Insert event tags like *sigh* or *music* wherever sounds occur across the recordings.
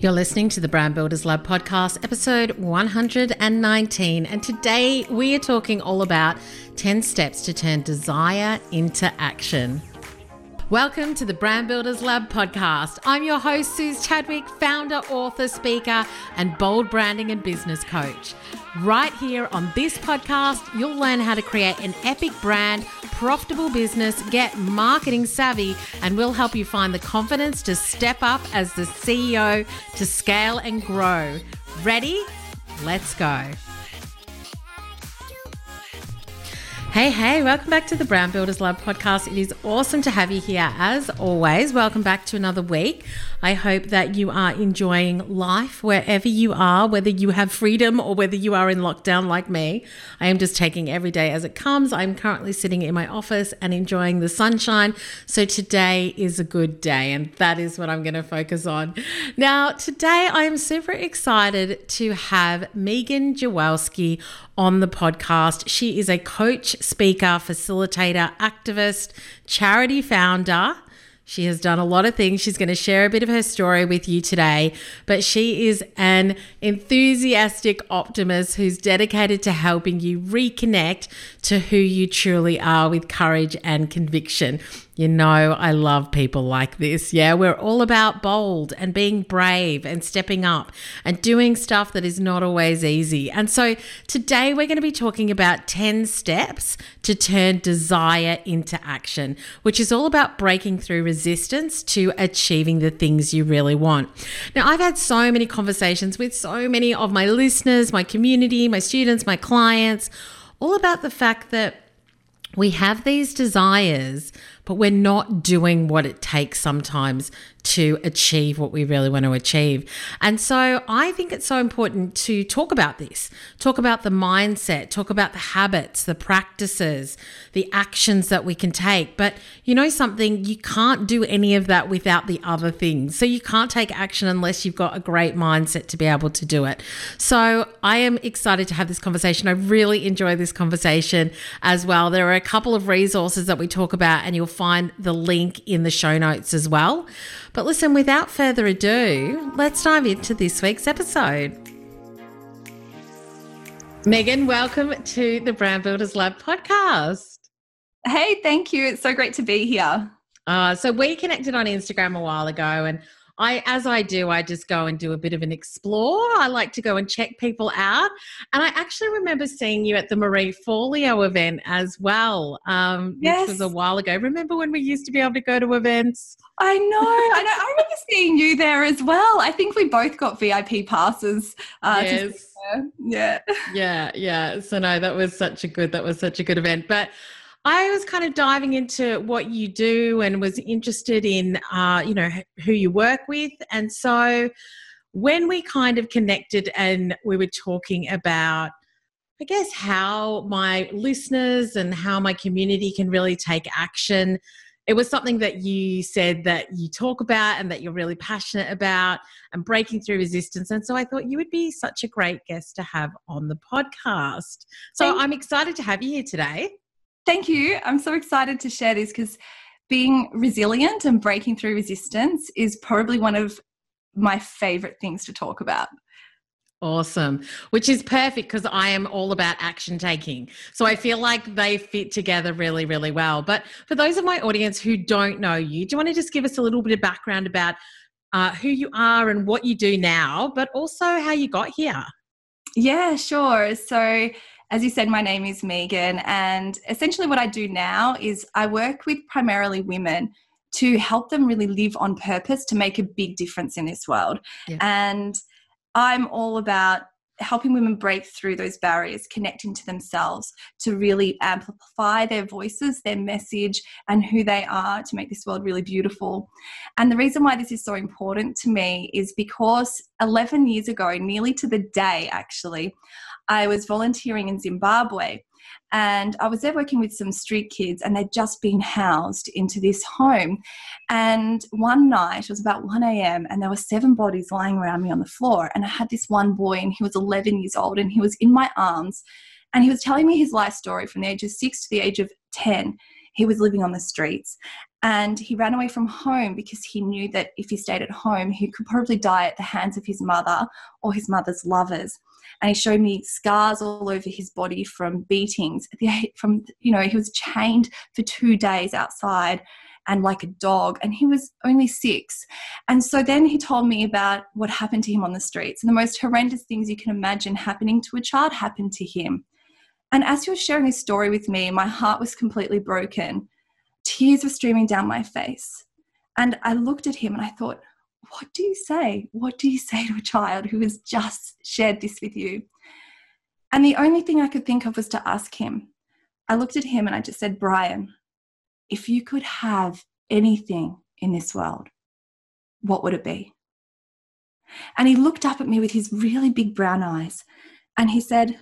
You're listening to the Brand Builders Lab podcast, episode 119. And today we are talking all about 10 steps to turn desire into action. Welcome to the Brand Builders Lab podcast. I'm your host, Suze Chadwick, founder, author, speaker, and bold branding and business coach. Right here on this podcast, you'll learn how to create an epic brand, profitable business, get marketing savvy, and we'll help you find the confidence to step up as the CEO to scale and grow. Ready? Let's go. Hey, hey, welcome back to the Brand Builders Lab podcast. It is awesome to have you here as always. Welcome back to another week. I hope that you are enjoying life wherever you are, whether you have freedom or whether you are in lockdown like me. I am just taking every day as it comes. I'm currently sitting in my office and enjoying the sunshine. So today is a good day, and that is what I'm going to focus on. Now, today I am super excited to have Megan Jawelski on the podcast. She is a coach, speaker, facilitator, activist, charity founder. She has done a lot of things. She's going to share a bit of her story with you today, but she is an enthusiastic optimist who's dedicated to helping you reconnect to who you truly are with courage and conviction. You know, I love people like this. Yeah, we're all about bold and being brave and stepping up and doing stuff that is not always easy. And so today we're going to be talking about 10 steps to turn desire into action, which is all about breaking through resistance to achieving the things you really want. Now, I've had so many conversations with so many of my listeners, my community, my students, my clients, all about the fact that we have these desires, but we're not doing what it takes sometimes to achieve what we really want to achieve. And so I think it's so important to talk about this, talk about the mindset, talk about the habits, the practices, the actions that we can take. But you know something, you can't do any of that without the other things. So you can't take action unless you've got a great mindset to be able to do it. So I am excited to have this conversation. I really enjoy this conversation as well. There are a couple of resources that we talk about, and you'll find the link in the show notes as well. But listen, without further ado, let's dive into this week's episode. Megan, welcome to the Brand Builders Lab podcast. Hey, thank you. It's so great to be here. Uh, so we connected on Instagram a while ago, and I, as I do, I just go and do a bit of an explore. I like to go and check people out. And I actually remember seeing you at the Marie Forleo event as well. Um, yes. This was a while ago. Remember when we used to be able to go to events? I know. I know. I remember seeing you there as well. I think we both got VIP passes. Uh, yes. Yeah. Yeah. Yeah. So no, that was such a good. That was such a good event. But I was kind of diving into what you do and was interested in, uh, you know, who you work with. And so when we kind of connected and we were talking about, I guess, how my listeners and how my community can really take action, it was something that you said that you talk about and that you're really passionate about and breaking through resistance. And so I thought you would be such a great guest to have on the podcast. So I'm excited to have you here today. Thank you. I'm so excited to share this because being resilient and breaking through resistance is probably one of my favorite things to talk about. Awesome. Which is perfect because I am all about action taking. So I feel like they fit together really, really well. But for those of my audience who don't know you, do you want to just give us a little bit of background about uh, who you are and what you do now, but also how you got here? Yeah, sure. So as you said, my name is Megan, and essentially what I do now is I work with primarily women to help them really live on purpose to make a big difference in this world. Yeah. And I'm all about helping women break through those barriers, connecting to themselves to really amplify their voices, their message, and who they are to make this world really beautiful. And the reason why this is so important to me is because 11 years ago, nearly to the day actually, I was volunteering in Zimbabwe and I was there working with some street kids, and they'd just been housed into this home. And one night, it was about 1 a.m., and there were seven bodies lying around me on the floor. And I had this one boy, and he was 11 years old, and he was in my arms, and he was telling me his life story from the age of six to the age of 10 he was living on the streets And he ran away from home because he knew that if he stayed at home, he could probably die at the hands of his mother or his mother's lovers. And he showed me scars all over his body from beatings. From you know, he was chained for two days outside and like a dog, and he was only six. And so then he told me about what happened to him on the streets, and the most horrendous things you can imagine happening to a child happened to him. And as he was sharing his story with me, my heart was completely broken Tears were streaming down my face. And I looked at him and I thought, what do you say? What do you say to a child who has just shared this with you? And the only thing I could think of was to ask him. I looked at him and I just said, Brian, if you could have anything in this world, what would it be? And he looked up at me with his really big brown eyes and he said,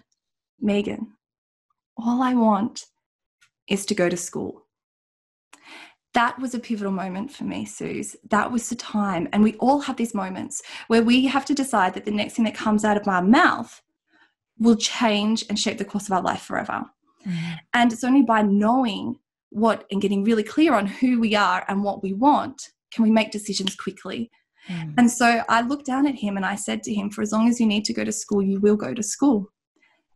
Megan, all I want is to go to school that was a pivotal moment for me, Suze. That was the time. And we all have these moments where we have to decide that the next thing that comes out of our mouth will change and shape the course of our life forever. Mm-hmm. And it's only by knowing what and getting really clear on who we are and what we want can we make decisions quickly. Mm. And so I looked down at him and I said to him, For as long as you need to go to school, you will go to school.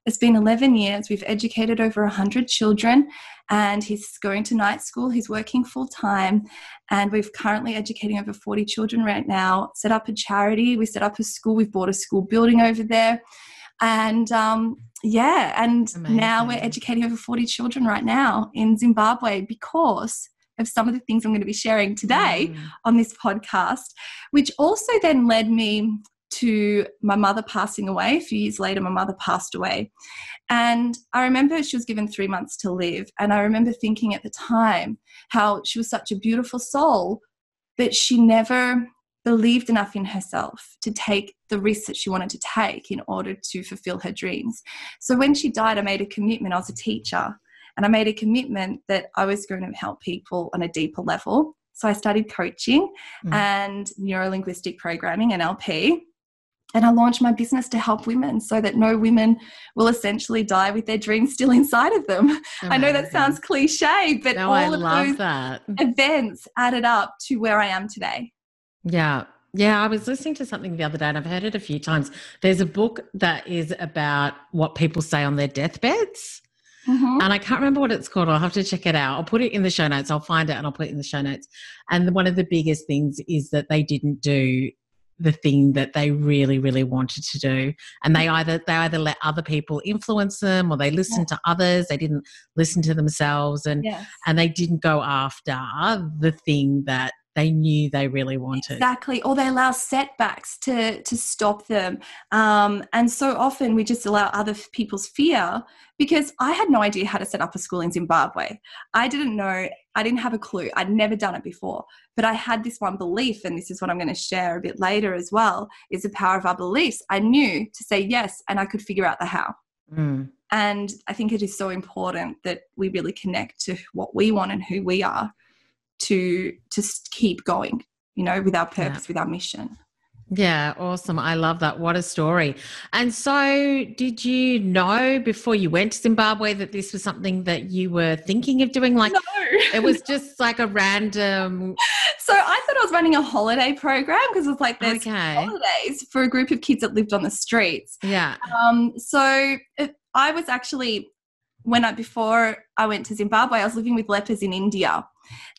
It's been 11 years. We've educated over 100 children, and he's going to night school. He's working full time, and we're currently educating over 40 children right now. Set up a charity. We set up a school. We've bought a school building over there. And um, yeah, and Amazing. now we're educating over 40 children right now in Zimbabwe because of some of the things I'm going to be sharing today mm. on this podcast, which also then led me to my mother passing away. A few years later, my mother passed away. And I remember she was given three months to live. And I remember thinking at the time how she was such a beautiful soul, but she never believed enough in herself to take the risks that she wanted to take in order to fulfill her dreams. So when she died, I made a commitment. I was a teacher. And I made a commitment that I was going to help people on a deeper level. So I studied coaching mm. and neurolinguistic programming, NLP and I launched my business to help women so that no women will essentially die with their dreams still inside of them. Amazing. I know that sounds cliche, but no, all I of those that. events added up to where I am today. Yeah. Yeah, I was listening to something the other day and I've heard it a few times. There's a book that is about what people say on their deathbeds. Mm-hmm. And I can't remember what it's called. I'll have to check it out. I'll put it in the show notes. I'll find it and I'll put it in the show notes. And one of the biggest things is that they didn't do the thing that they really really wanted to do and they either they either let other people influence them or they listened yeah. to others they didn't listen to themselves and yes. and they didn't go after the thing that they knew they really wanted. Exactly or they allow setbacks to to stop them. Um, and so often we just allow other people's fear because i had no idea how to set up a school in zimbabwe. I didn't know i didn't have a clue. I'd never done it before. But i had this one belief and this is what i'm going to share a bit later as well is the power of our beliefs. I knew to say yes and i could figure out the how. Mm. and i think it is so important that we really connect to what we want and who we are to to keep going you know with our purpose yeah. with our mission yeah, awesome. I love that. What a story. And so, did you know before you went to Zimbabwe that this was something that you were thinking of doing? Like, no. it was just like a random. *laughs* So, I thought I was running a holiday program because it's like there's okay. holidays for a group of kids that lived on the streets. Yeah. Um, so, I was actually, when I, before I went to Zimbabwe, I was living with lepers in India.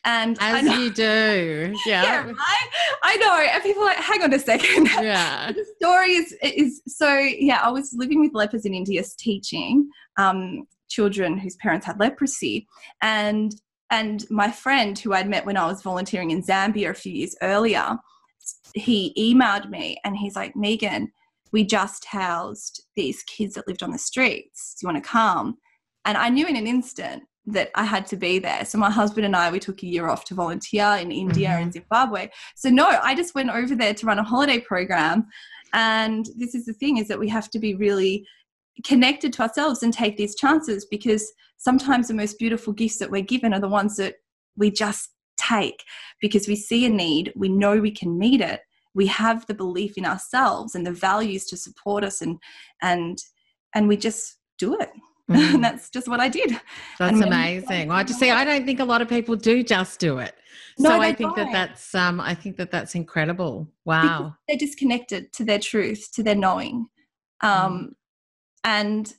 And as you do, *laughs* yeah. yeah I, I know. And people are like, hang on a second. *laughs* Yeah. the story is is so yeah. I was living with lepers in India, teaching um, children whose parents had leprosy, and and my friend who I'd met when I was volunteering in Zambia a few years earlier, he emailed me and he's like, Megan, we just housed these kids that lived on the streets. Do you want to come? And I knew in an instant that I had to be there. So my husband and I, we took a year off to volunteer in India mm-hmm. and Zimbabwe. So no, I just went over there to run a holiday program. And this is the thing is that we have to be really connected to ourselves and take these chances because sometimes the most beautiful gifts that we're given are the ones that we just take because we see a need, we know we can meet it, we have the belief in ourselves and the values to support us and and and we just do it. Mm. and *laughs* that's just what I did. That's amazing. Well, I just say I don't think a lot of people do just do it. So no, I think don't. that that's um, I think that that's incredible. Wow, because they're disconnected to their truth, to their knowing, um, mm. and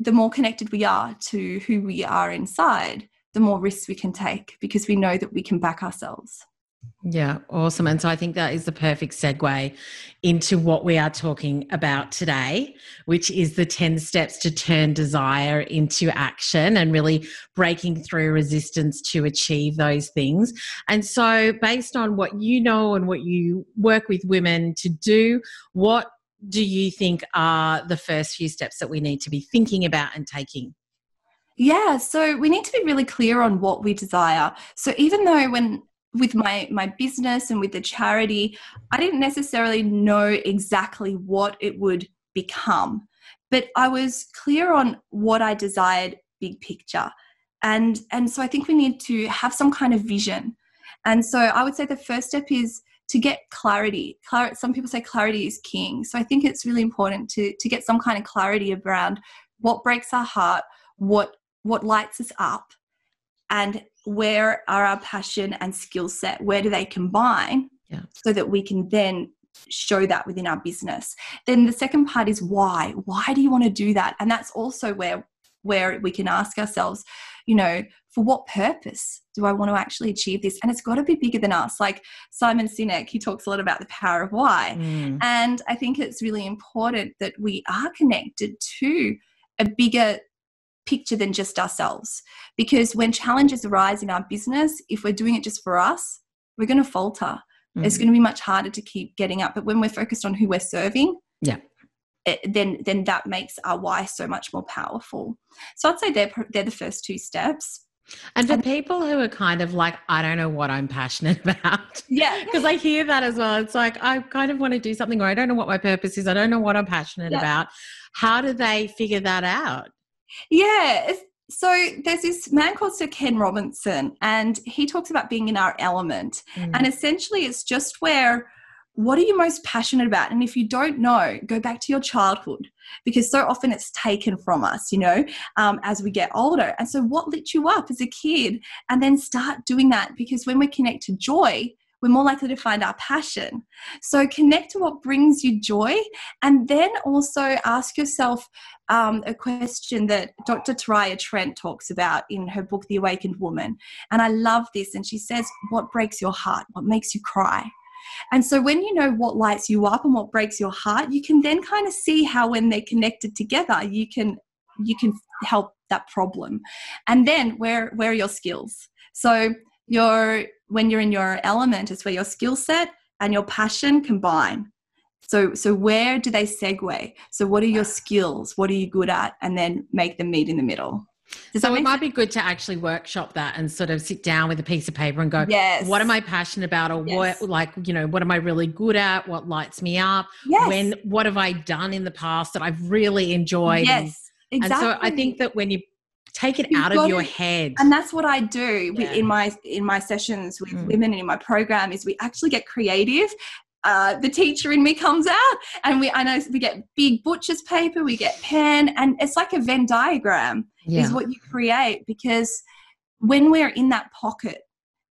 the more connected we are to who we are inside, the more risks we can take because we know that we can back ourselves. Yeah, awesome. And so I think that is the perfect segue into what we are talking about today, which is the 10 steps to turn desire into action and really breaking through resistance to achieve those things. And so, based on what you know and what you work with women to do, what do you think are the first few steps that we need to be thinking about and taking? Yeah, so we need to be really clear on what we desire. So even though when with my my business and with the charity i didn't necessarily know exactly what it would become but i was clear on what i desired big picture. And and so i think we need to have some kind of vision. And so i would say the first step is to get clarity. Clar- some people say clarity is king. So i think it's really important to to get some kind of clarity around what breaks our heart what what lights us up and where are our passion and skill set? Where do they combine yeah. so that we can then show that within our business? Then the second part is why. Why do you want to do that? And that's also where where we can ask ourselves you know for what purpose do i want to actually achieve this? And it's got to be bigger than us. Like simon sinek he talks a lot about the power of why. Mm. and i think it's really important that we are connected to a bigger picture than just ourselves. Because when challenges arise in our business, if we're doing it just for us, we're going to falter. Mm. It's going to be much harder to keep getting up. But when we're focused on who we're serving, yeah. It, then then that makes our why so much more powerful. So I'd say they're they're the first two steps. And for people who are kind of like, I don't know what I'm passionate *laughs* about. Yeah. Because I hear that as well. It's like, I kind of want to do something, or I don't know what my purpose is. I don't know what I'm passionate yeah. about. How do they figure that out? Yeah. So there's this man called Sir Ken Robinson, and he talks about being in our element. Mm. And essentially, it's just where what are you most passionate about? And if you don't know, go back to your childhood because so often it's taken from us, you know, um, as we get older. And so, what lit you up as a kid? And then start doing that because when we connect to joy, we're more likely to find our passion. So connect to what brings you joy and then also ask yourself um, a question that Dr. Tererai Trent talks about in her book, The Awakened Woman. And I love this. And she says, What breaks your heart? What makes you cry? And so when you know what lights you up and what breaks your heart, you can then kind of see how when they're connected together, you can you can help that problem. And then where where are your skills? So your when you're in your element it's where your skill set and your passion combine so so where do they segue so what are your ah. skills what are you good at and then make them meet in the middle Does so it might be good to actually workshop that and sort of sit down with a piece of paper and go, yes. what am I passionate about? Or yes. what, like, you know, what am I really good at? What lights me up? Yes. When, what have I done in the past that I've really enjoyed? Yes. Exactly. and so I think that when you take it You've out of your it. head and that's what i do yeah. in my in my sessions with mm. women and in my program is we actually get creative uh, the teacher in me comes out and we I know we get big butcher's paper, we get pen, and it's like a Venn diagram yeah. is what you create because when we're in that pocket,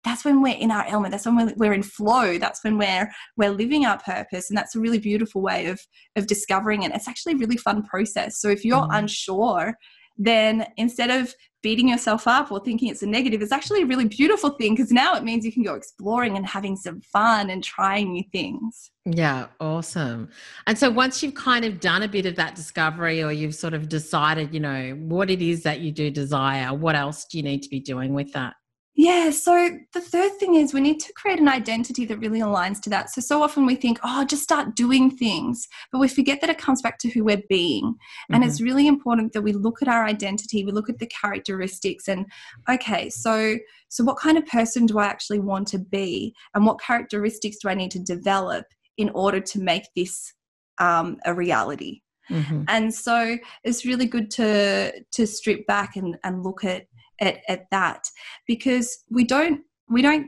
that's when we're in our element. That's when we're, we're in flow. That's when we're we're living our purpose, and that's a really beautiful way of of discovering it. It's actually a really fun process. So if you're mm. unsure then instead of beating yourself up or thinking it's a negative, it's actually a really beautiful thing because now it means you can go exploring and having some fun and trying new things. Yeah, awesome. And so once you've kind of done a bit of that discovery or you've sort of decided, you know, what it is that you do desire, what else do you need to be doing with that? Yeah, so the third thing is we need to create an identity that really aligns to that. So, so often we think, oh, just start doing things, but we forget that it comes back to who we're being. And mm-hmm. it's really important that we look at our identity, we look at the characteristics, and okay, so so what kind of person do I actually want to be, and what characteristics do I need to develop in order to make this um, a reality? Mm-hmm. And so it's really good to to strip back and, and look at at, at that because we don't we don't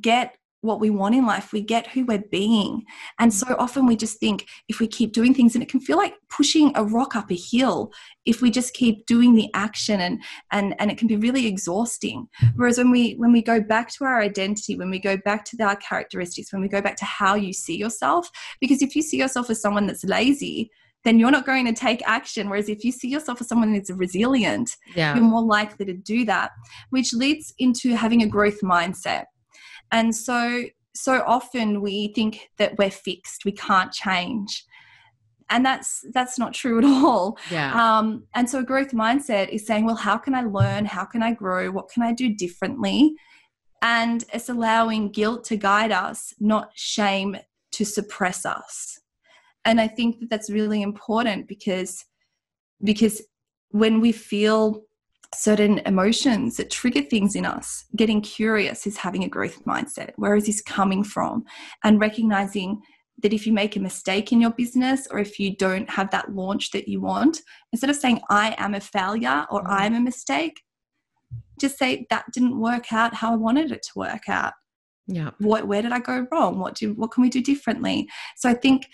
get what we want in life, we get who we're being. And so mm. often we just think if we keep doing things, and it can feel like pushing a rock up a hill if we just keep doing the action and and and it can be really exhausting. Mm. Whereas when we when we go back to our identity, when we go back to our characteristics, when we go back to how you see yourself, because if you see yourself as someone that's lazy, then you're not going to take action. Whereas if you see yourself as someone that's resilient, yeah. you're more likely to do that, which leads into having a growth mindset. And so, so often we think that we're fixed, we can't change. And that's that's not true at all. Yeah. Um, and so a growth mindset is saying, well, how can I learn? How can I grow? What can I do differently? And it's allowing guilt to guide us, not shame to suppress us and i think that that's really important because because when we feel certain emotions that trigger things in us getting curious is having a growth mindset. Where is this coming from? And recognizing that if you make a mistake in your business or if you don't have that launch that you want instead of saying i am a failure or mm. i'm a mistake just say that didn't work out how i wanted it to work out. Yeah. What where did i go wrong? What do what can we do differently? So i think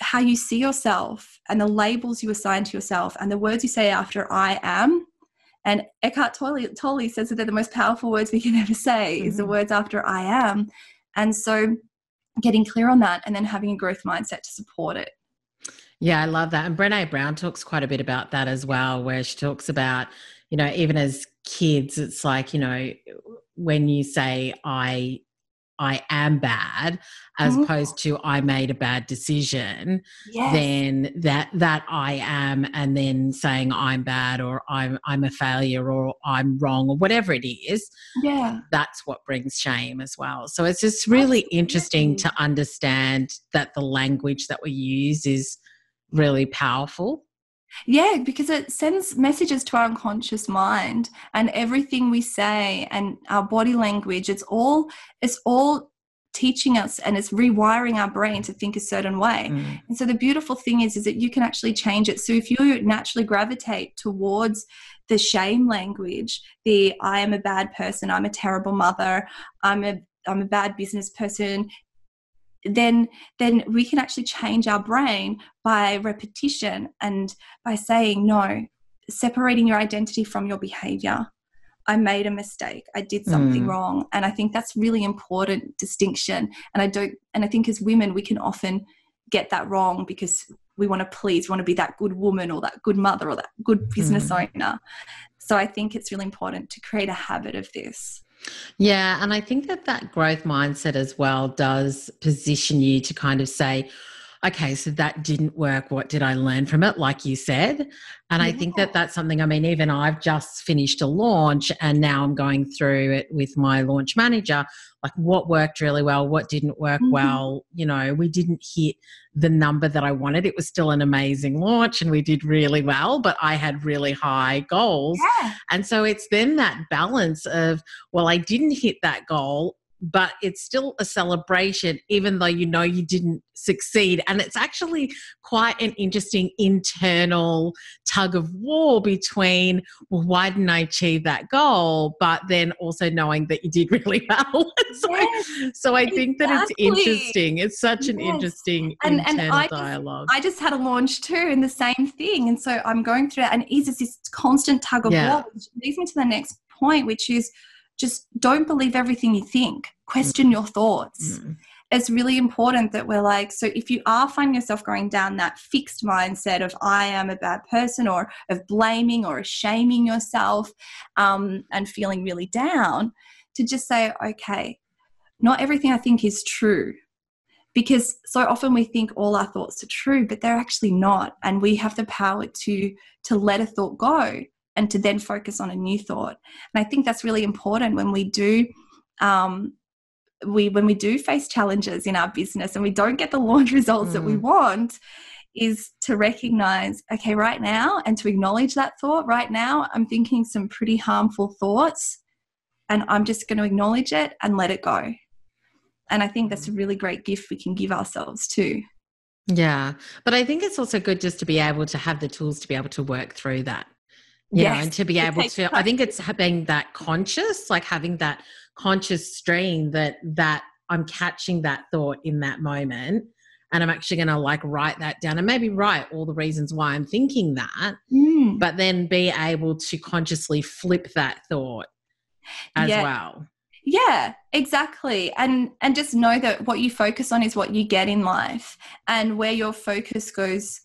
how you see yourself and the labels you assign to yourself and the words you say after I am. And Eckhart Tolle, Tolle says that they're the most powerful words we can ever say mm-hmm. is the mm-hmm. words after I am. And so getting clear on that and then having a growth mindset to support it. Yeah, I love that. And Brene Brown talks quite a bit about that as well, where she talks about, you know, even as kids, it's like, you know, when you say I I am bad as mm. opposed to I made a bad decision, yes. then that that I am and then saying I'm bad or I'm I'm a failure or I'm wrong or whatever it is. Yeah. That's what brings shame as well. So it's just really Absolutely. interesting to understand that the language that we use is really powerful. Yeah, because it sends messages to our unconscious mind and everything we say and our body language, it's all it's all teaching us and it's rewiring our brain to think a certain way. Mm. And so the beautiful thing is is that you can actually change it. So if you naturally gravitate towards the shame language, the I am a bad person, I'm a terrible mother, I'm a I'm a bad business person, then then we can actually change our brain by repetition and by saying no separating your identity from your behavior. I made a mistake. I did something mm. wrong. And i think that's really important distinction. And i don't and i think as women we can often get that wrong because we want to please we want to be that good woman or that good mother or that good business mm. owner. So i think it's really important to create a habit of this yeah. And I think that that growth mindset as well does position you to kind of say, okay, so that didn't work. What did I learn from it? Like you said. And yeah. I think that that's something, I mean, even I've just finished a launch and now I'm going through it with my launch manager. Like what worked really well, what didn't work mm-hmm. well. You know, we didn't hit the number that I wanted. It was still an amazing launch and we did really well, but I had really high goals. Yeah. And so it's then that balance of, well, I didn't hit that goal but it's still a celebration, even though you know you didn't succeed. And it's actually quite an interesting internal tug of war between, well, why didn't I achieve that goal? But then also knowing that you did really *laughs* well. so, yes, so I exactly. think that it's interesting. It's such an yes. interesting and, internal and I dialogue. Just, I just had a launch too and the same thing. And so I'm going through it and it is just this constant tug of yeah. war, which leads me to the next point, which is just don't believe everything you think. Question your thoughts. Mm. it's really important that we're like so if you are finding yourself going down that fixed mindset of i am a bad person or of blaming or shaming yourself um, and feeling really down to just say okay not everything i think is true. Because so often we think all our thoughts are true but they're actually not and we have the power to to let a thought go and to then focus on a new thought. And I think that's really important when we do um, we when we do face challenges in our business and we don't get the launch results mm. that we mm. want is to recognize okay right now and to acknowledge that thought right now i'm thinking some pretty harmful thoughts and i'm just going to acknowledge it and let it go and i think that's a really great gift we can give ourselves too yeah but i think it's also good just to be able to have the tools to be able to work through that yeah yes. and to be able to i think it's having that conscious like having that conscious stream that that I'm catching that thought in that moment and I'm actually going to like write that down and maybe write all the reasons why I'm thinking that, Mm. but then be able to consciously flip that thought as Yeah. well. Yeah, exactly. And and just know that what you focus on is what you get in life and where your focus goes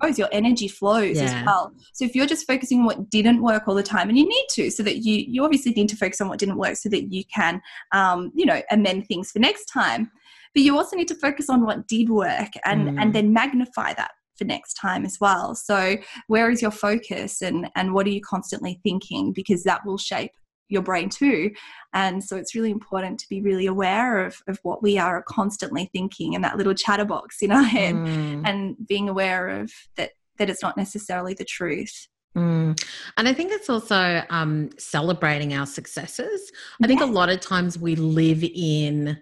goes your energy flows Yeah. as well. So if you're just focusing on what didn't work all the time and you need to so that you you obviously need to focus on what didn't work so that you can um you know amend things for next time. But you also need to focus on what did work and Mm. and then magnify that for next time as well. So where is your focus and and what are you constantly thinking because that will shape your brain too and so it's really important to be really aware of, of what we are constantly thinking in that little chatterbox in our head Mm, and being aware of that that it's not necessarily the truth. mm. And I think it's also um, celebrating our successes. I think a lot of times we live in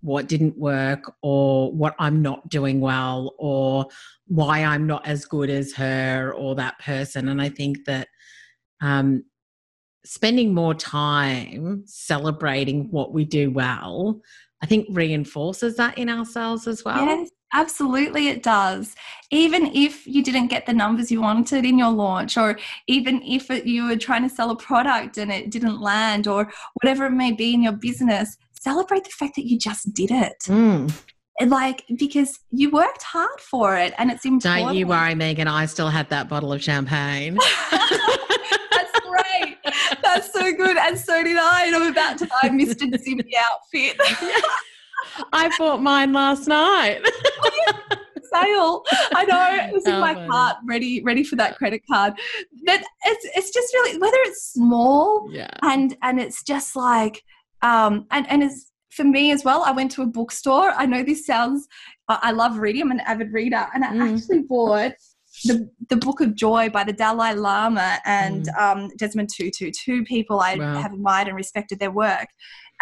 what didn't work or what I'm not doing well or why I'm not as good as her or that person. And I think that um, spending more time celebrating what we do well, I think reinforces that in ourselves as well. Yes, absolutely it does. Even if you didn't get the numbers you wanted in your launch or even if it, you were trying to sell a product and it didn't land or whatever it may be in your business, celebrate the fact that you just did it. Mm. Like because you worked hard for it and it's important. Don't you worry, Megan. I still had that bottle of champagne. *laughs* *laughs* That's so good. And so did I. And I'm about to buy Mr. Zimmy outfit. *laughs* I bought mine last night. *laughs* Sale. I know. It's in Oh, my cart, ready, ready for that credit card. But it's it's just really whether it's small yeah. and and it's just like um and and it's for me as well. I went to a bookstore. I know this sounds. I I love reading. I'm an avid reader, and I Mm. actually bought the the Book of Joy by the Dalai Lama and um, Desmond Tutu, two people I Mm. Wow. have admired and respected their work.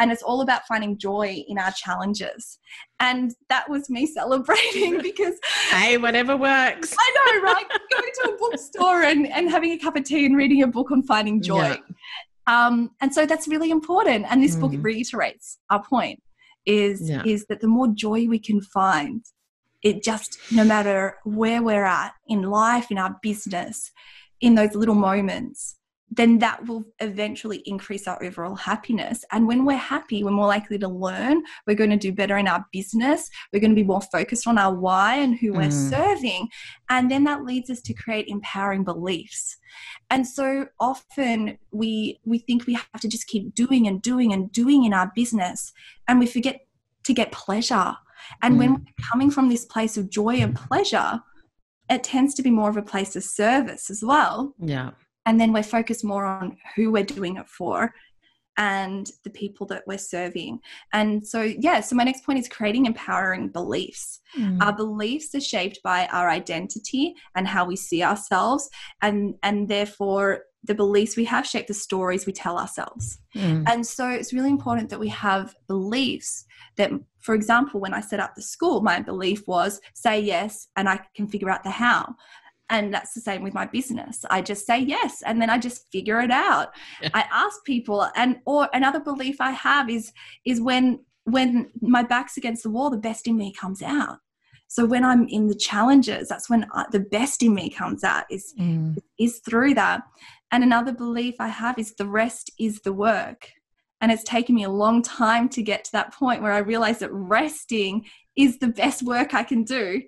And it's all about finding joy in our challenges. And that was me *laughs* celebrating *laughs* because Hey, whatever works. I know, right? Going to a *laughs* bookstore and, and having a cup of tea and reading a book on finding joy. Yeah. Um, and so that's really important. And this book Mm. reiterates our point is Yeah. is that the more joy we can find, it just no matter where we're at in life, in our business, in those little moments, then that will eventually increase our overall happiness. And when we're happy, we're more likely to learn. We're going to do better in our business. We're going to be more focused on our why and who we're Mm. serving. And then that leads us to create empowering beliefs. And so often we we think we have to just keep doing and doing and doing in our business and we forget to get pleasure. And when Mm. we're coming from this place of joy and pleasure, it tends to be more of a place of service as well Yeah. and then we're focused more on who we're doing it for and the people that we're serving and so yeah so my next point is creating empowering beliefs Mm. our beliefs are shaped by our identity and how we see ourselves and and therefore the beliefs we have shape the stories we tell ourselves Mm. and so it's really important that we have beliefs that, for example, when I set up the school, my belief was say yes and I can figure out the how. And that's the same with my business. I just say yes and then I just figure it out. Yeah. I ask people and or another belief I have is is when when my back's against the wall, the best in me comes out. So when I'm in the challenges, that's when I, the best in me comes out is Mm. is through that. And another belief I have is the rest is the work. And it's taken me a long time to get to that point where I realized that resting is the best work I can do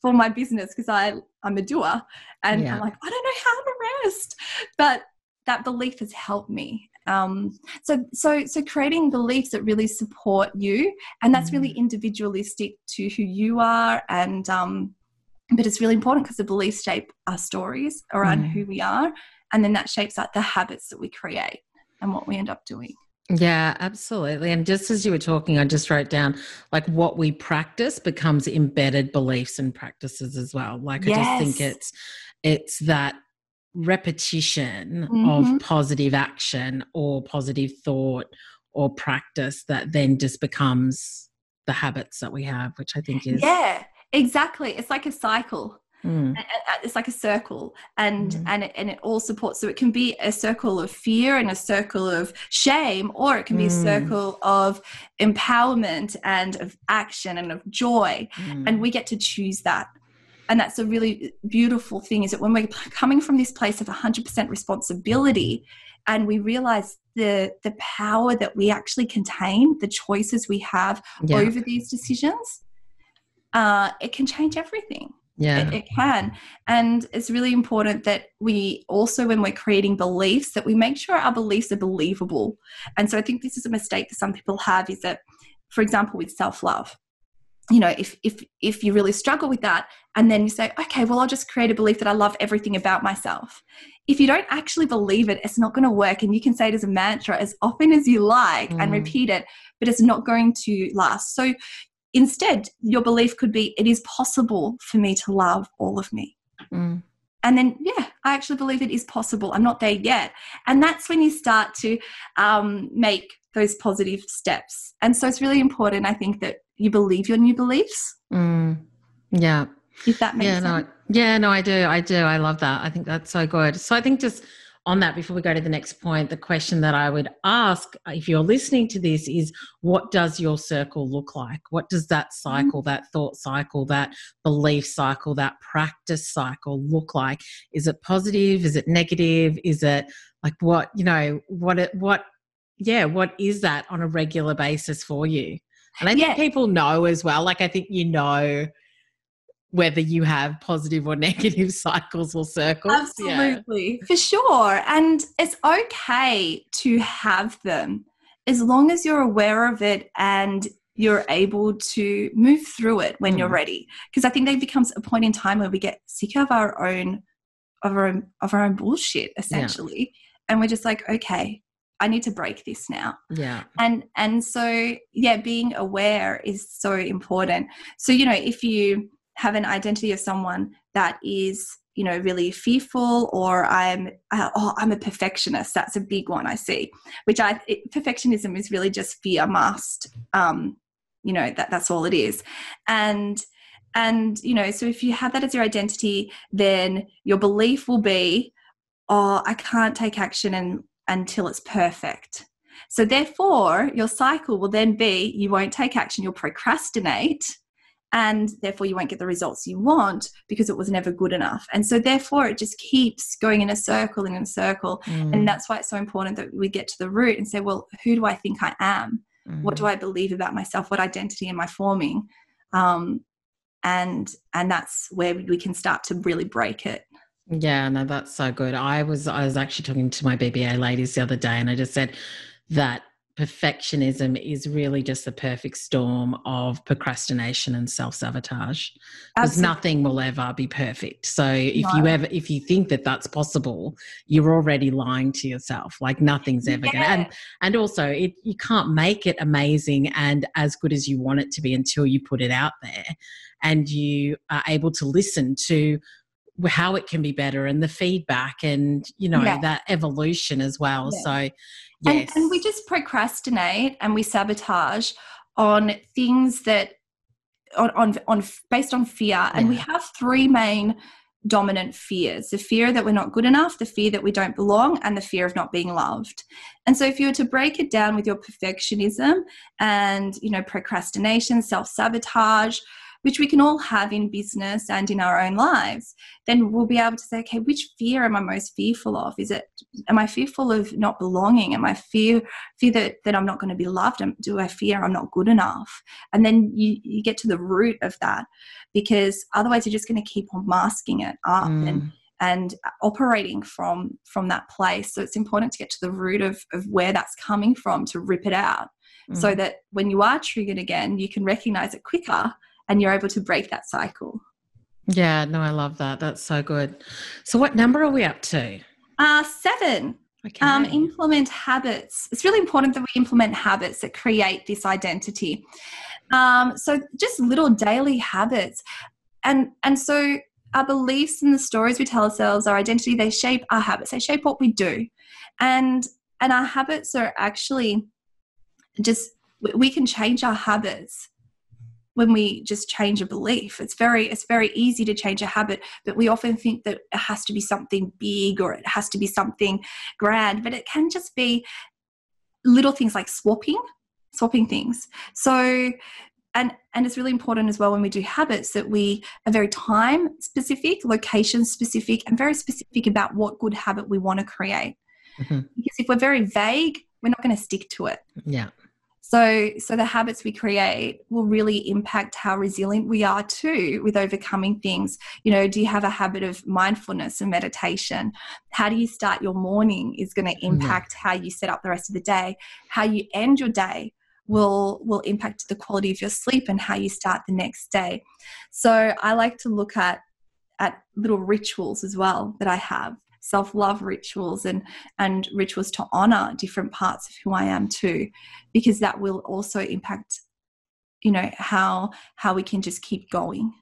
for my business because I I'm a doer and Yeah. I'm like I don't know how to rest, but that belief has helped me. Um, so so so creating beliefs that really support you, and that's really Mm. individualistic to who you are, and um, but it's really important because the beliefs shape our stories around Mm. who we are, and then that shapes like the habits that we create and what we end up doing. Yeah, absolutely. And just as you were talking, I just wrote down like what we practice becomes embedded beliefs and practices as well. Like I just think it's it's that repetition Mhm. of positive action or positive thought or practice that then just becomes the habits that we have, which I think is Yeah, exactly. It's like a cycle. Mm. it's like a circle and mm. and it, and it all supports so it can be a circle of fear and a circle of shame or it can be mm. a circle of empowerment and of action and of joy and mm. we get to choose that and that's a really beautiful thing is that when we're coming from this place of 100% responsibility and we realize the the power that we actually contain the choices we have yeah. over these decisions uh, it can change everything yeah. It, it, can. And it's really important that we also when we're creating beliefs that we make sure our beliefs are believable. And so i think this is a mistake that some people have is that for example with self-love you know if if if you really struggle with that and then you say okay well i'll just create a belief that i love everything about myself. If you don't actually believe it it's not going to work and you can say it as a mantra as often as you like mm. and repeat it but it's not going to last. So instead your belief could be it is possible for me to love all of me mm. and then yeah i actually believe it is possible i'm not there yet and that's when you start to um, make those positive steps and so it's really important i think that you believe your new beliefs. Mm, yeah. If that makes yeah, sense. No, yeah, no, I do. I do. I love that. I think that's so good. So I think just on that, before we go to the next point, the question that I would ask uh, if you're listening to this is what does your circle look like? What does that cycle, that thought cycle, that belief cycle, that practice cycle look like? Is it positive? Is it negative? Is it like what, you know, what it, what, yeah, what is that on a regular basis for you? And I think yeah. people know as well. Like, I think you know whether you have positive or *laughs* negative cycles or circles. Absolutely, yeah. for sure. And it's okay to have them as long as you're aware of it and you're able to move through it when mm. you're ready. Because I think there becomes a point in time where we get sick of our own of our own of our own bullshit essentially. Yeah. And we're just like, okay, I need to break this now. Yeah. And and so yeah, being aware is so important. So you know, if you have an identity of someone that is you know really fearful or i'm uh, oh i'm a perfectionist that's a big one i see which i it, perfectionism is really just fear must um you know that that's all it is and and you know so if you have that as your identity then your belief will be oh i can't take action and until it's perfect. So, therefore, your cycle will then be you won't take action, you'll procrastinate, and therefore you won't get the results you want because it was never good enough. And so, therefore, it just keeps going in a circle and in a circle. Mm. And that's why it's so important that we get to the root and say, well, who do I think I am? Mm. What do mm. I believe about myself? What identity am I forming? Um, and and that's where we can start to really break it. Yeah, no, that's so good. I was I was actually talking to my BBA ladies the other day, and I just said that perfectionism is really just the perfect storm of procrastination and self-sabotage because nothing will ever be perfect so if no. you ever if you think that that's possible you're already lying to yourself like nothing's ever yeah. gonna and and also it, you can't make it amazing and as good as you want it to be until you put it out there and you are able to listen to how it can be better and the feedback and you know yeah. that evolution as well yeah. so yes and, and, we just procrastinate and we sabotage on things that on on, on based on fear yeah. and we have three main dominant fears the fear that we're not good enough the fear that we don't belong and the fear of not being loved and so if you were to break it down with your perfectionism and you know procrastination self-sabotage which we can all have in business and in our own lives, then we'll be able to say, okay, which fear am I most fearful of? Is it, am I fearful of not belonging? Am I fear, fear that, that I'm not going to be loved? Do I fear I'm not good enough? And then you, you get to the root of that because otherwise you're just going to keep on masking it up mm. and, and operating from from that place so it's important to get to the root of, of where that's coming from to rip it out mm. so that when you are triggered again you can recognize it quicker and you're able to break that cycle. Yeah, no, I love that. That's so good. So, what number are we up to? Uh, seven. Okay. Um, implement habits. It's really important that we implement habits that create this identity. Um, so, just little daily habits, and and so our beliefs and the stories we tell ourselves, our identity, they shape our habits. They shape what we do, and and our habits are actually just we can change our habits when we just change a belief. It's very it's very easy to change a habit but we often think that it has to be something big or it has to be something grand but it can just be little things like swapping swapping things. So and and it's really important as well when we do habits that we are very time specific location specific and very specific about what good habit we want to create. Mm-hmm. because if we're very vague we're not going to stick to it. Yeah so, so the habits we create will really impact how resilient we are too with overcoming things. You know, do you have a habit of mindfulness and meditation? How do you start your morning is going to hmm. impact how you set up the rest of the day. How you end your day will will impact the quality of your sleep and how you start the next day. So, I like to look at at little rituals as well that I have self-love rituals and and rituals to honor different parts of who I am too because that will also impact you know how how we can just keep going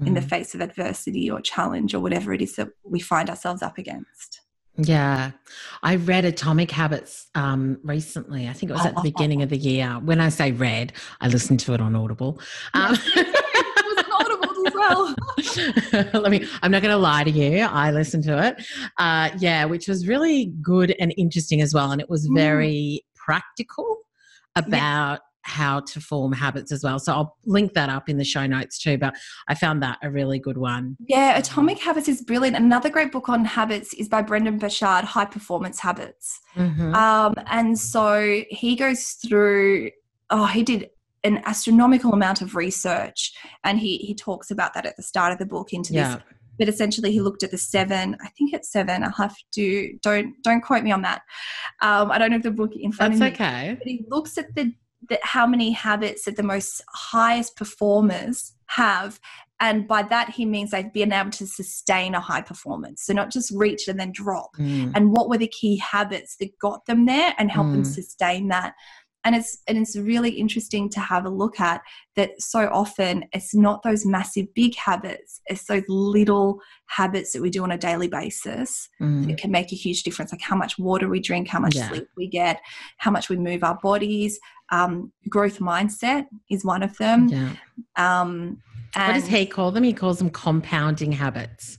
mm. in the mm. face of adversity or challenge or whatever it is that we find ourselves up against yeah, I read Atomic Habits um, recently. I think it was at the beginning of the year. When I say read, I listened to it on Audible. Um, *laughs* well. *laughs* Let me, I'm not going to lie to you. I listened to it. Uh, yeah, which was really good and interesting as well. And it was mm. very mm. practical about how to form habits as well. So I'll link that up in the show notes too. But I found that a really good one. Yeah, Atomic Habits is brilliant. Another great book on habits is by Brendon Burchard, High Performance Habits. Mm-hmm. Um, and so he goes through, oh, he did an astronomical amount of research and he he talks about that at the start of the book into yeah. this but essentially he looked at the seven i think it's seven i'll have to don't don't quote me on that. Um, i don't have the book in front That's of me. okay. But he looks at the, the how many habits that the most highest performers have and by that he means they've been able to sustain a high performance. So not just reach and then drop. Mm. and what were the key habits that got them there and help mm. them sustain that and it's and it's really interesting to have a look at that so often it's not those massive big habits it's those little habits that we do on a daily basis mm. that can make a huge difference like how much water we drink how much yeah. sleep we get how much we move our bodies um, growth mindset is one of them yeah. um, what does he call them he calls them compounding habits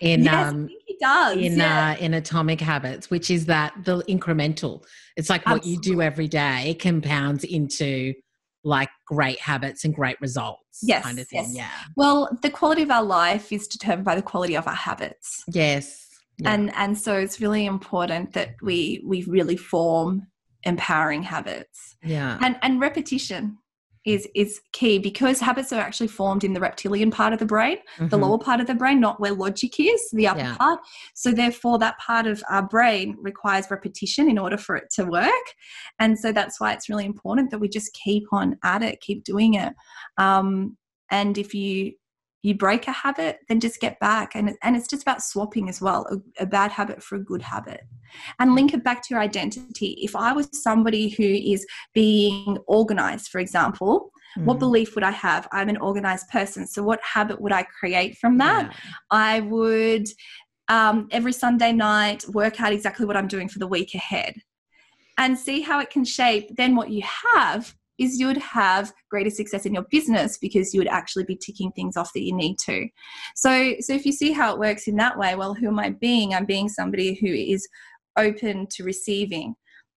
in yes, um, does in yeah. uh, in atomic habits which is that the incremental it's like Absolutely. what you do every day compounds into like great habits and great results yes kind of thing yes. yeah well the quality of our life is determined by the quality of our habits yes yeah. and and so it's really important that we we really form empowering habits yeah and and repetition is is key because habits are actually formed in the reptilian part of the brain mm-hmm. the lower part of the brain not where logic is the upper yeah. part so therefore that part of our brain requires repetition in order for it to work and so that's why it's really important that we just keep on at it keep doing it um, and if you you break a habit then just get back. And, and it's just about swapping as well a, a, bad habit for a good habit. And link it back to your identity. If i was somebody who is being organized for example mm. what belief would i have? I'm an organized person. So what habit would i create from that? Yeah. i would um, every sunday night work out exactly what i'm doing for the week ahead and see how it can shape then what you have is you would have greater success in your business because you would actually be ticking things off that you need to. So, so if you see how it works in that way, well, who am I being? I'm being somebody who is open to receiving.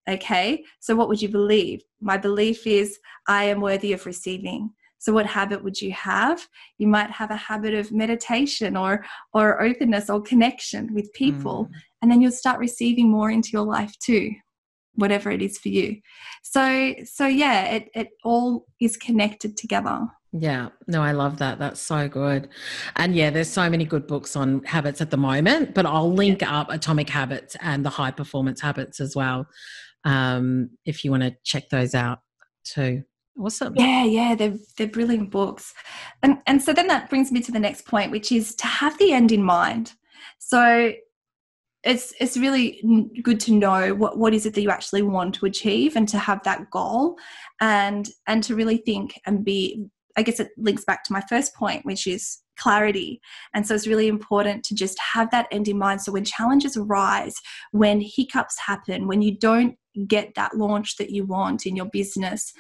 Okay, so what would you believe? My belief is I am worthy of receiving. So what habit would you have? You might have a habit of meditation or or openness or connection with people, mm. and then you'll start receiving more into your life too whatever it is for you. So so yeah it, it all is connected together. Yeah. No i love that. That's so good. And yeah there's so many good books on habits at the moment but i'll link yeah. up atomic habits and the high performance habits as well um, if you want to check those out too. Awesome. Yeah yeah they're they're brilliant books. And and so then that brings me to the next point which is to have the end in mind. So it's it's really good to know what what is it that you actually want to achieve and to have that goal and and to really think and be i guess it links back to my first point which is clarity. And so it's really important to just have that end in mind. So when challenges arise when hiccups happen when you don't get that launch that you want in your business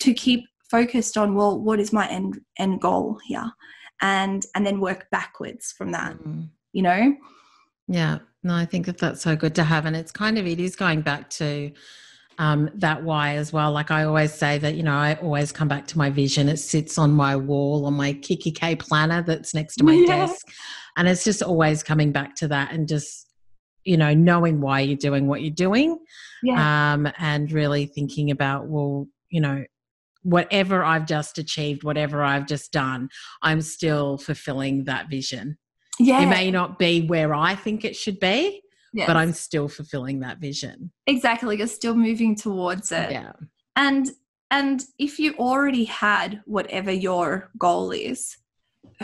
to keep focused on well what is my end end goal here? And and then work backwards from that mm. you know? Yeah no i think that that's so good to have and it's kind of it is going back to um, that why as well. Like I always say that, you know, I always come back to my vision. It sits on my wall on my kikki.K planner that's next to my yeah. desk. And it's just always coming back to that and just, you know, knowing why you're doing what you're doing. Yeah. Um, and really thinking about, well, you know, whatever I've just achieved, whatever I've just done, I'm still fulfilling that vision. Yeah. It may not be where I think it should be, yes. but I'm still fulfilling that vision. Exactly. You're still moving towards it. Yeah. And and if you already had whatever your goal is,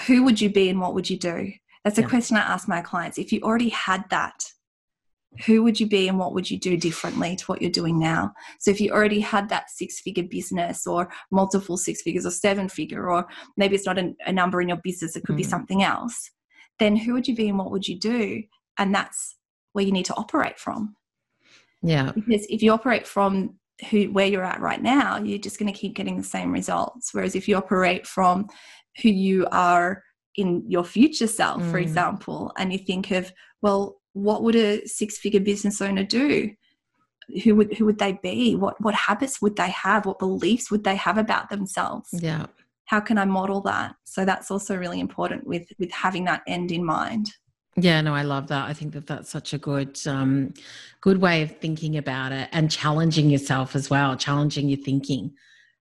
who would you be and what would you do? That's a yeah. question I ask my clients. If you already had that, who would you be and what would you do differently to what you're doing now? So, if you already had that six figure business or multiple six figures or seven figure, or maybe it's not a, a number in your business, it could mm. be something else, then who would you be and what would you do? And that's where you need to operate from. Yeah. Because if you operate from who where you're at right now, you're just going to keep getting the same results. Whereas if you operate from who you are in your future self, mm. for example, and you think of, well, what would a six-figure business owner do? Who would who would they be? What what habits would they have? What beliefs would they have about themselves? Yeah. How can I model that? So that's also really important with with having that end in mind. Yeah, no, I love that. I think that that's such a good, um, good way of thinking about it and challenging yourself as well, challenging your thinking.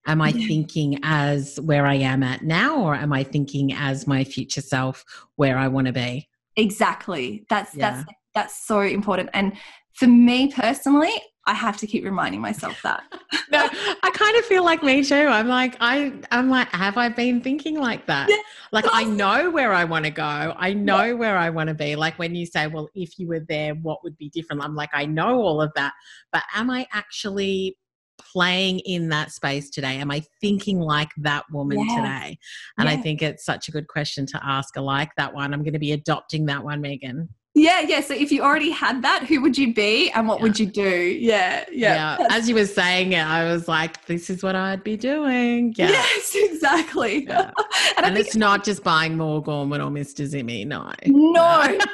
Am I yeah. thinking as where I am at now, or am I thinking as my future self where I want to be? Exactly. That's yeah. that's that's so important. And for me personally, I have to keep reminding myself that. *laughs* no, I kind of feel like me too. I'm like, I, I'm like, have I been thinking like that? Yeah. Like, I know where I want to go. I know yeah. where I want to be. Like when you say, well, if you were there, what would be different? I'm like, I know all of that, but am I actually playing in that space today? Am I thinking like that woman yes. today? And I think it's such a good question to ask. I like that one. I'm going to be adopting that one, Megan. Yeah, yeah. So if you already had that, who would you be and what yeah. would you do? Yeah, yeah. yeah. As you were saying it, I was like, this is what I'd be doing. Yeah. Yes, *laughs* exactly. Yeah. *laughs* and, and it's not just buying more Gorman or Mister Zimi, no. No. *laughs*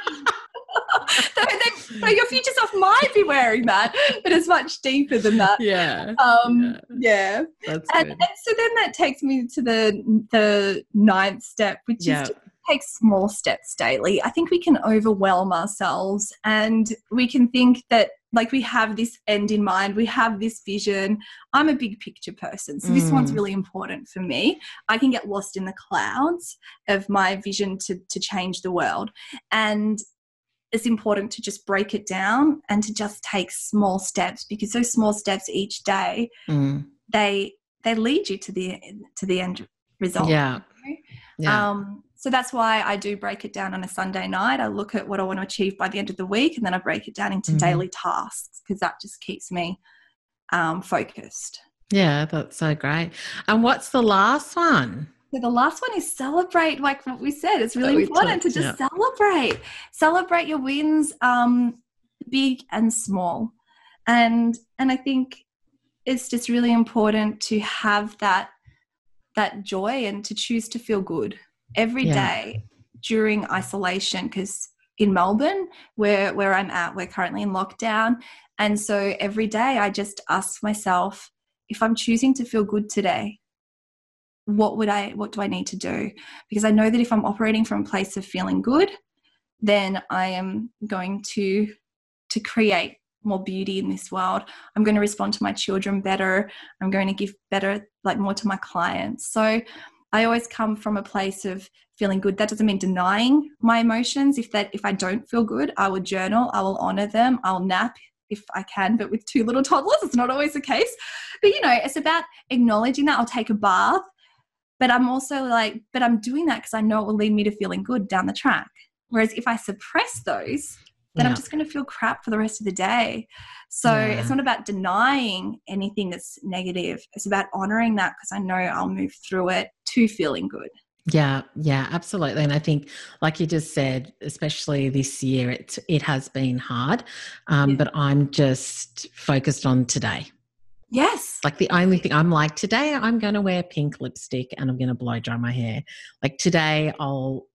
so your future self might be wearing that, but it's much deeper than that. Yeah. Um, yeah. yeah. That's and, good. and so then that takes me to the the ninth step, which yeah. is to take small steps daily. I think we can overwhelm ourselves and we can think that like we have this end in mind, we have this vision. I'm a big picture person, so this mm. one's really important for me. I can get lost in the clouds of my vision to to change the world. And it's important to just break it down and to just take small steps because those small steps each day mm. they they lead you to the to the end result. Yeah. yeah. Um, so that's why I do break it down on a Sunday night. I look at what I want to achieve by the end of the week and then I break it down into mm-hmm. daily tasks because that just keeps me um, focused. Yeah, that's so great. And what's the last one? So the last one is celebrate, like what we said. It's really important talked, to just yeah. celebrate. Celebrate your wins, um, big and small. And and I think it's just really important to have that that joy and to choose to feel good every yeah. day during isolation because in Melbourne, where where I'm at, we're currently in lockdown, and so every day I just ask myself if I'm choosing to feel good today, what would I what do I need to do? Because I know that if I'm operating from a place of feeling good, then I am going to to create more beauty in this world. I'm going to respond to my children better. I'm going to give better like more to my clients. So I always come from a place of feeling good. That doesn't mean denying my emotions. If that if I don't feel good, I will journal, I will honor them, I'll nap if I can, but with two little *laughs* toddlers, it's not always the case. But you know, it's about acknowledging that I'll take a bath. But I'm also like, but I'm doing that because I know it will lead me to feeling good down the track. Whereas if I suppress those, then yeah. I'm just going to feel crap for the rest of the day. So yeah. it's not about denying anything that's negative. It's about honoring that because I know I'll move through it to feeling good. Yeah, yeah, absolutely. And I think, like you just said, especially this year, it it has been hard. Um, yeah. But I'm just focused on today. Yes. Like the only thing I'm like, today I'm going to wear pink lipstick and I'm going to blow dry my hair. Like today I'll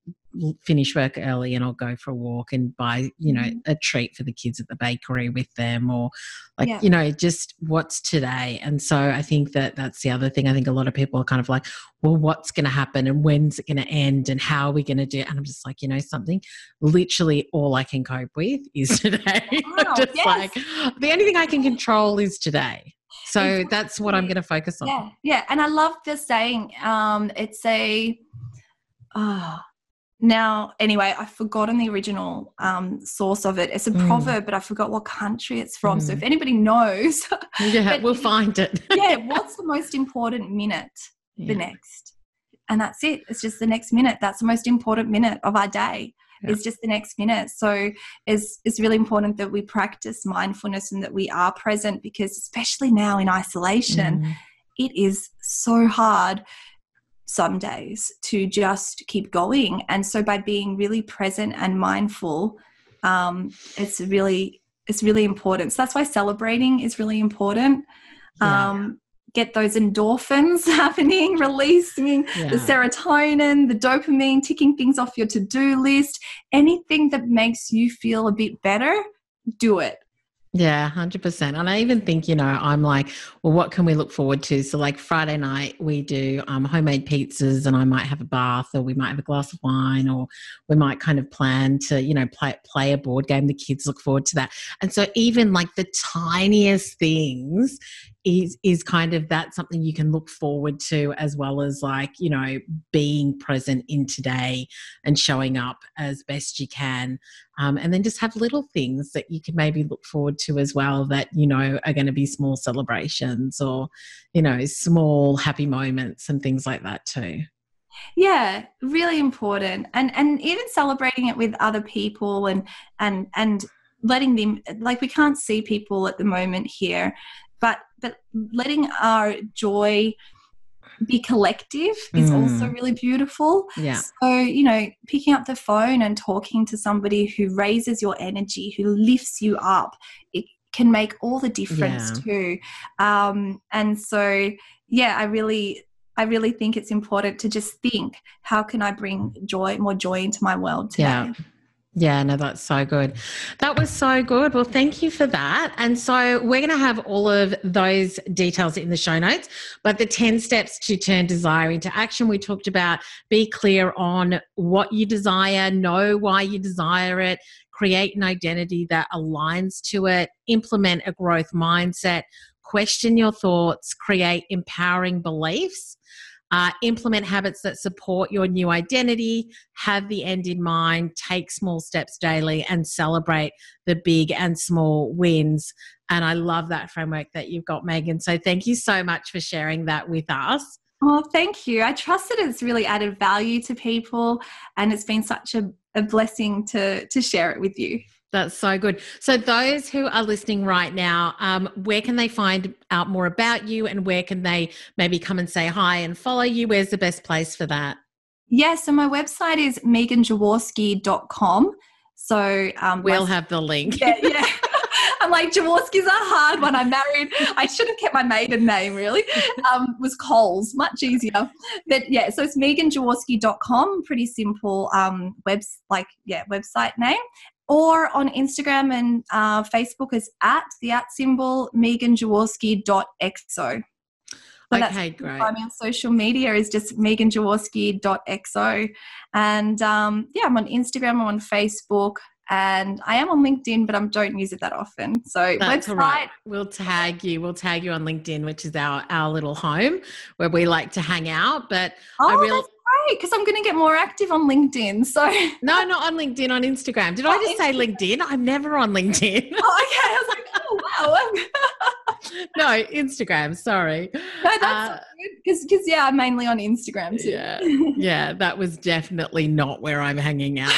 finish work early and I'll go for a walk and buy, you know, Mhm. a treat for the kids at the bakery with them or like, Yeah. you know, just what's today. And so I think that that's the other thing. I think a lot of people are kind of like, well, what's going to happen and when's it going to end and how are we going to do it? And I'm just like, you know, something literally all I can cope with is *laughs* today. *laughs* Wow, just yes. like, the only thing I can control is today. So that's what I'm going to focus on. Yeah, yeah, and I love the saying. Um, it's a. ah now, anyway, I've forgotten the original um, source of it. It's a Mm. proverb, but I forgot what country it's from. So Mm. if anybody knows, *laughs* Yeah, we'll find it. *laughs* yeah, what's the most important minute? Yeah. The next, and that's it. It's just the next minute. That's the most important minute of our day. Yeah. It's just the next minute. So it's it's really important that we practice mindfulness and that we are present because especially now in isolation, Mm. it is so hard some days to just keep going. And so by being really present and mindful, um, it's really it's really important. So that's why celebrating is really important. Yeah. Um, get those endorphins *laughs* happening, releasing Yeah. the serotonin, the dopamine, ticking things off your to-do list, anything that makes you feel a bit better, do it. Yeah, 100%. And I even think, you know, I'm like, well, what can we look forward to? So, like Friday night, we do um, homemade pizzas and I might have a bath or we might have a glass of wine or we might kind of plan to, you know, play, play a board game. The kids look forward to that. And so, even like the tiniest things is, is kind of that something you can look forward to as well as like, you know, being present in today and showing up as best you can. Um, and then just have little things that you can maybe look forward to as well that you know are going to be small celebrations or you know small happy moments and things like that too. Yeah really important. And and even celebrating it with other people and and and letting them like we can't see people at the moment here but but letting our joy be collective is also Mm. really beautiful yeah so you know picking up the phone and talking to somebody who raises your energy who lifts you up it can make all the difference Yeah. too um and so yeah i really i really think it's important to just think how can i bring joy more joy into my world today Yeah. Yeah, no, that's so good. That was so good. Well, thank you for that. And so we're going to have all of those details in the show notes. But the 10 steps to turn desire into action, we talked about be clear on what you desire, know why you desire it, create an identity that aligns to it, implement a growth mindset, question your thoughts, create empowering beliefs. Uh, implement habits that support your new identity, have the end in mind, take small steps daily, and celebrate the big and small wins. And I love that framework that you've got, Megan. So thank you so much for sharing that with us. Oh, thank you. I trust that it's really added value to people and it's been such a, a blessing to to share it with you. That's so good. So, those who are listening right now, um, where can they find out more about you and where can they maybe come and say hi and follow you? Where's the best place for that? Yeah, so my website is meganjaworski.com. So um, We'll my- have the link. yeah, yeah. *laughs* I'm like, Jaworski's a hard one. I'm married. I should have kept my maiden name, really. *laughs* Um, was Coles, much easier. But yeah, so it's meganjaworski.com, pretty simple um, webs like yeah, website name. Or on Instagram and uh, Facebook is at the at symbol meganjaworski.exo. So okay, great. Find me on social media is just meganjaworski.exo. And um, yeah, I'm on Instagram, I'm on Facebook, and I am on LinkedIn, but I don't use it that often. So That's website, right. We'll tag you. We'll tag you on LinkedIn, which is our our little home where we like to hang out. But oh, I really great because I'm going to get more active on LinkedIn. So *laughs* no, not on LinkedIn, on Instagram. Did I Oh, just say LinkedIn? I'm never on LinkedIn. *laughs* Oh, okay, I was like, oh wow, *laughs* no, Instagram. Sorry. no, that's Uh, because because yeah, I'm mainly on Instagram too. Yeah, yeah, that was definitely not where I'm hanging out.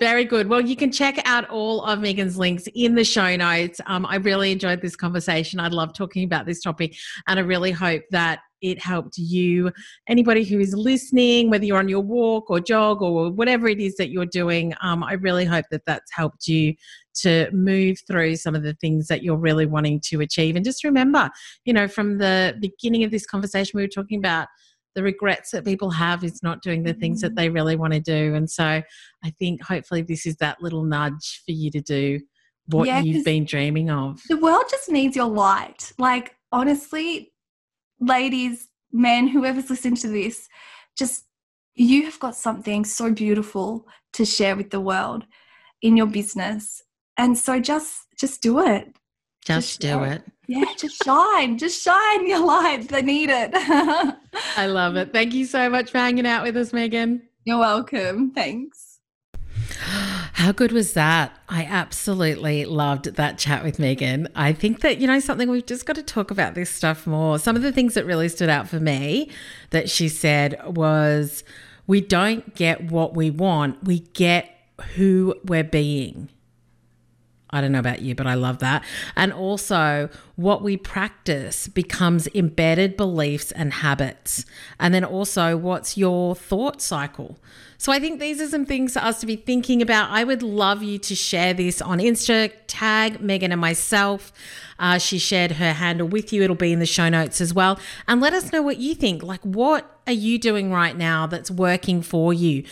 Very good. Well, you can check out all of Megan's links in the show notes. Um, I really enjoyed this conversation. I love talking about this topic, and I really hope that it helped you, anybody who is listening, whether you're on your walk or jog or whatever it is that you're doing, um, I really hope that that's helped you to move through some of the things that you're really wanting to achieve. And just remember, you know, from the beginning of this conversation, we were talking about the regrets that people have is not doing the things that mm-hmm. they really want to do. And so I think hopefully this is that little nudge for you to do what yeah, you've been dreaming of. The world just needs your light. Like, honestly, ladies, men, whoever's listening to this, just you have got something so beautiful to share with the world in your business. And so just just do it. Just, just do it. Yeah, just shine. just shine your light. They need it. *laughs* I love it. Thank you so much for hanging out with us, Megan. You're welcome. Thanks. How good was that? I absolutely loved that chat with Megan. I think that, you know, something we've just got to talk about this stuff more. Some of the things that really stood out for me that she said was we don't get what we want, we get who we're being. I don't know about you, but I love that. And also, what we practice becomes embedded beliefs and habits. And then also, what's your thought cycle? So I think these are some things for us to be thinking about. I would love you to share this on Insta, tag Megan and myself. Uh, she shared her handle with you. It'll be in the show notes as well. And let us know what you think. Like, what are you doing right now that's working for you?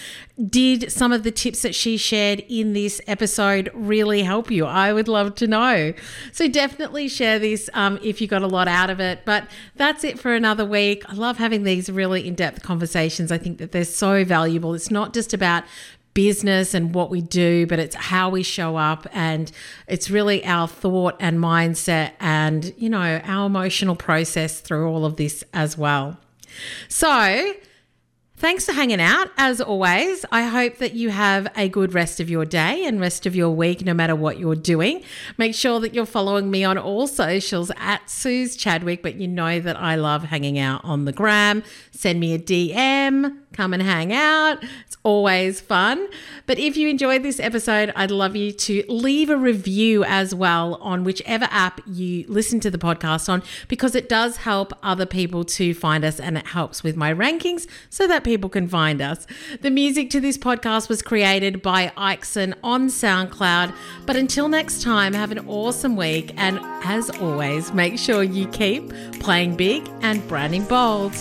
Did some of the tips that she shared in this episode really help you? I would love to know. So definitely share this um, if you got a lot out of it. But that's it for another week. I love having these really in depth conversations. I think that they're so valuable. It's not just about business and what we do, but it's how we show up and it's really our thought and mindset and, you know, our emotional process through all of this as well. So, Thanks for hanging out. As always, I hope that you have a good rest of your day and rest of your week, no matter what you're doing. Make sure that you're following me on all socials at Suze Chadwick, but you know that I love hanging out on the gram. Send me a DM, come and hang out. It's always fun. But if you enjoyed this episode, I'd love you to leave a review as well on whichever app you listen to the podcast on, because it does help other people to find us and it helps with my rankings so that people can find us. The music to this podcast was created by Ixon on SoundCloud. But until next time, have an awesome week. And as always, make sure you keep playing big and branding bold.